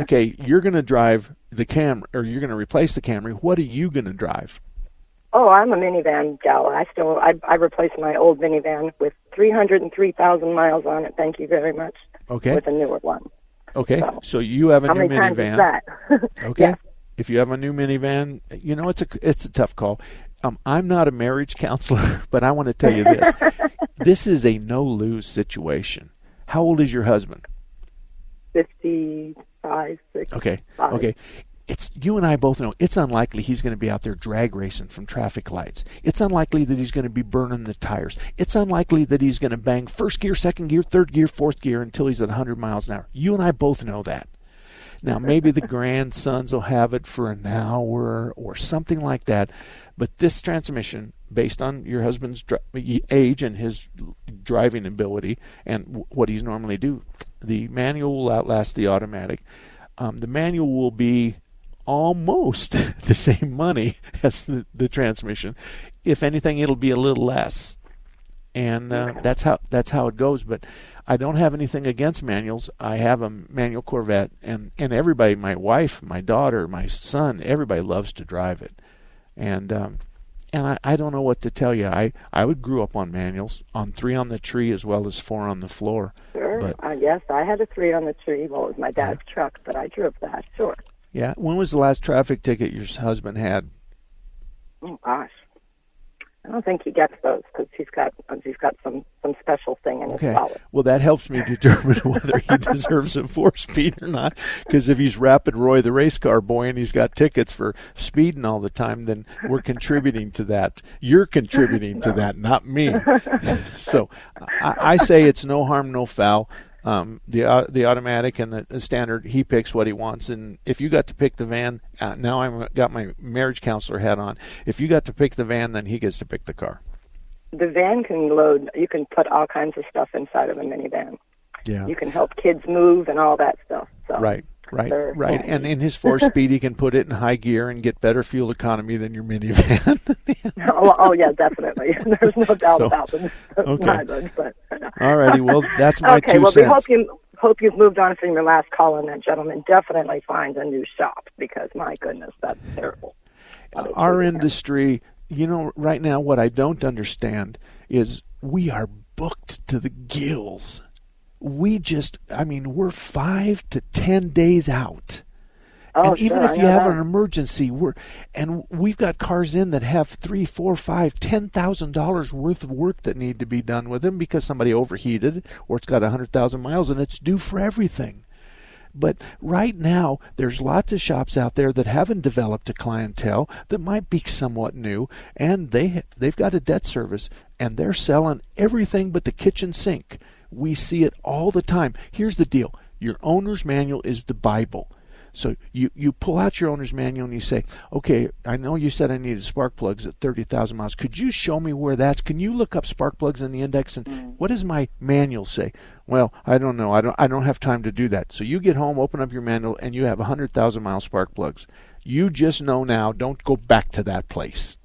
Okay, you're going to drive the Cam, or you're going to replace the Camry. What are you going to drive? Oh, I'm a minivan gal. I still I I replaced my old minivan with 303,000 miles on it. Thank you very much. Okay. With a newer one. Okay, So, you have a How new many times minivan. is that? Okay. Yes. If you have a new minivan, you know it's a it's a tough call. Um, I'm not a marriage counselor, but I want to tell you this: this is a no lose situation. How old is your husband? 55, 6. Okay. Five. Okay. It's you and I both know it's unlikely he's going to be out there drag racing from traffic lights. It's unlikely that he's going to be burning the tires. It's unlikely that he's going to bang first gear, second gear, third gear, fourth gear until he's at 100 miles an hour. You and I both know that. Now maybe the grandsons will have it for an hour or something like that, but this transmission, based on your husband's age and his driving ability and w- what he's normally do, the manual will outlast the automatic. Um, the manual will be almost the same money as the, the transmission. If anything, it'll be a little less, and uh, that's how that's how it goes. But I don't have anything against manuals. I have a manual Corvette, and and everybody, my wife, my daughter, my son, everybody loves to drive it, and. Um, and I, I don't know what to tell you. I, I would grew up on manuals, on three on the tree as well as four on the floor. Sure. But uh, yes, I had a 3 on the tree. Well, it was my dad's truck, but I drove that. Sure. Yeah, when was the last traffic ticket your husband had? Oh gosh. I don't think he gets those because he's got he's got some some special thing in Okay. his wallet. Well, that helps me determine whether he deserves a four speed or not. Because if he's Rapid Roy, the race car boy, and he's got tickets for speeding all the time, then we're contributing to that. You're contributing to that, not me. so I, I say it's no harm, no foul. Um, the au- the automatic and the, the standard, he picks what he wants. And if you got to pick the van, uh, now I'm got my marriage counselor hat on. If you got to pick the van, then he gets to pick the car. The van can load. You can put all kinds of stuff inside of a minivan. Yeah. You can help kids move and all that stuff. So Right, right, they're right. And in his four speed, he can put it in high gear and get better fuel economy than your minivan. oh, oh yeah, definitely. There's no doubt So, about it. okay. But Alrighty, well, that's my okay. two well, cents. we hope you hope you've moved on from your last call, and that gentleman definitely finds a new shop because my goodness, that's terrible. Our industry, you know, right now, what I don't understand is we are booked to the gills. We just, I mean, we're five to ten days out. Oh, and even sure, if you have that. an emergency, we're and we've got cars in that have three, four, five, ten thousand dollars worth of work that need to be done with them because somebody overheated or it's got a hundred thousand miles and it's due for everything. But right now, there's lots of shops out there that haven't developed a clientele that might be somewhat new, and they they've got a debt service, and they're selling everything but the kitchen sink. We see it all the time. Here's the deal: your owner's manual is the Bible. So you, you pull out your owner's manual and you say, okay, I know you said I needed spark plugs at 30,000 miles. Could you show me where that's? Can you look up spark plugs in the index and mm. what does my manual say? Well, I don't know. I don't I don't have time to do that. So you get home, open up your manual and you have 100,000 mile spark plugs. You just know now, don't go back to that place.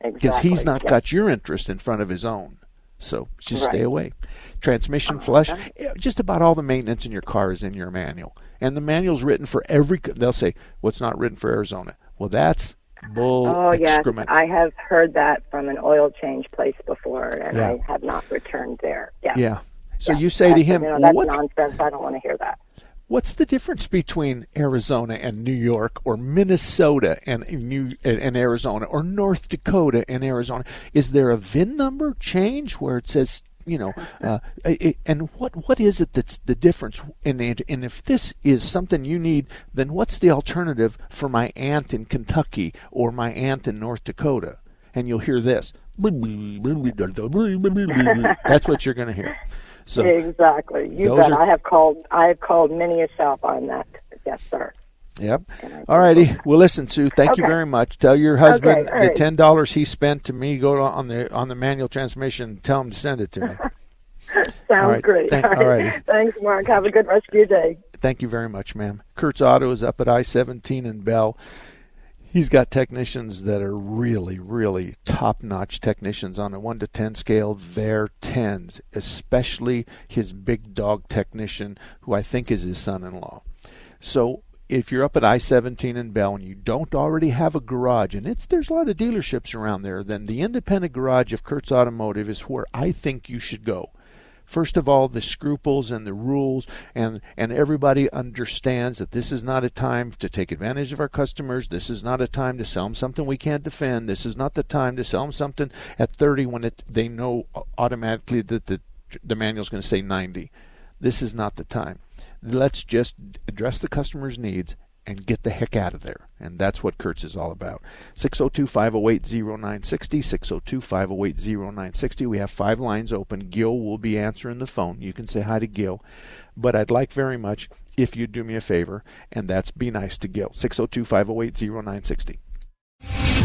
Because he's not yeah. got your interest in front of his own. So just stay away. Transmission flush. eh, Just about all the maintenance in your car is in your manual. And the manual's written for every. They'll say, what's not written for Arizona? Well, that's bull Oh yes. I have heard that from an oil change place before, and Yeah. I have not returned there. Yeah. Yeah. So Yeah. you say to him, you know, that's what's, nonsense. I don't want to hear that. What's the difference between Arizona and New York or Minnesota and New and, Arizona or North Dakota and Arizona? Is there a VIN number change where it says, you know, uh, and what what is it that's the difference? And, and and if this is something you need, then what's the alternative for my aunt in Kentucky or my aunt in North Dakota? And you'll hear this. That's what you're going to hear. So exactly. You bet. Are, I have called. I have called many a shop on that. Yes, sir. Yep. All righty. Well, listen, Sue. Thank okay. you very much. Tell your husband okay, the ten dollars he spent to me go on the on the manual transmission. Tell him to send it to me. Sounds all right. great. Thank, all righty. Thanks, Mark. Have a good rest of your day. Thank you very much, ma'am. Kurt's Auto is up at I seventeen in Bell. He's got technicians that are really, really top notch technicians on a 1 to 10 scale. They're 10s, especially his big dog technician, who I think is his son in law. So if you're up at I-17 in Bell and you don't already have a garage, and it's there's a lot of dealerships around there, then the independent garage of Kurt's Automotive is where I think you should go. First of all, the scruples and the rules, and, and everybody understands that this is not a time to take advantage of our customers. This is not a time to sell them something we can't defend. This is not the time to sell them something at 30 when it, they know automatically that the, the manual is going to say 90. This is not the time. Let's just address the customer's needs and get the heck out of there. And that's what Kurt's is all about. 602 508 0960. 602 508 0960. We have five lines open. Gil will be answering the phone. You can say hi to Gil. But I'd like very much if you'd do me a favor, and that's be nice to Gil. 602 508 0960.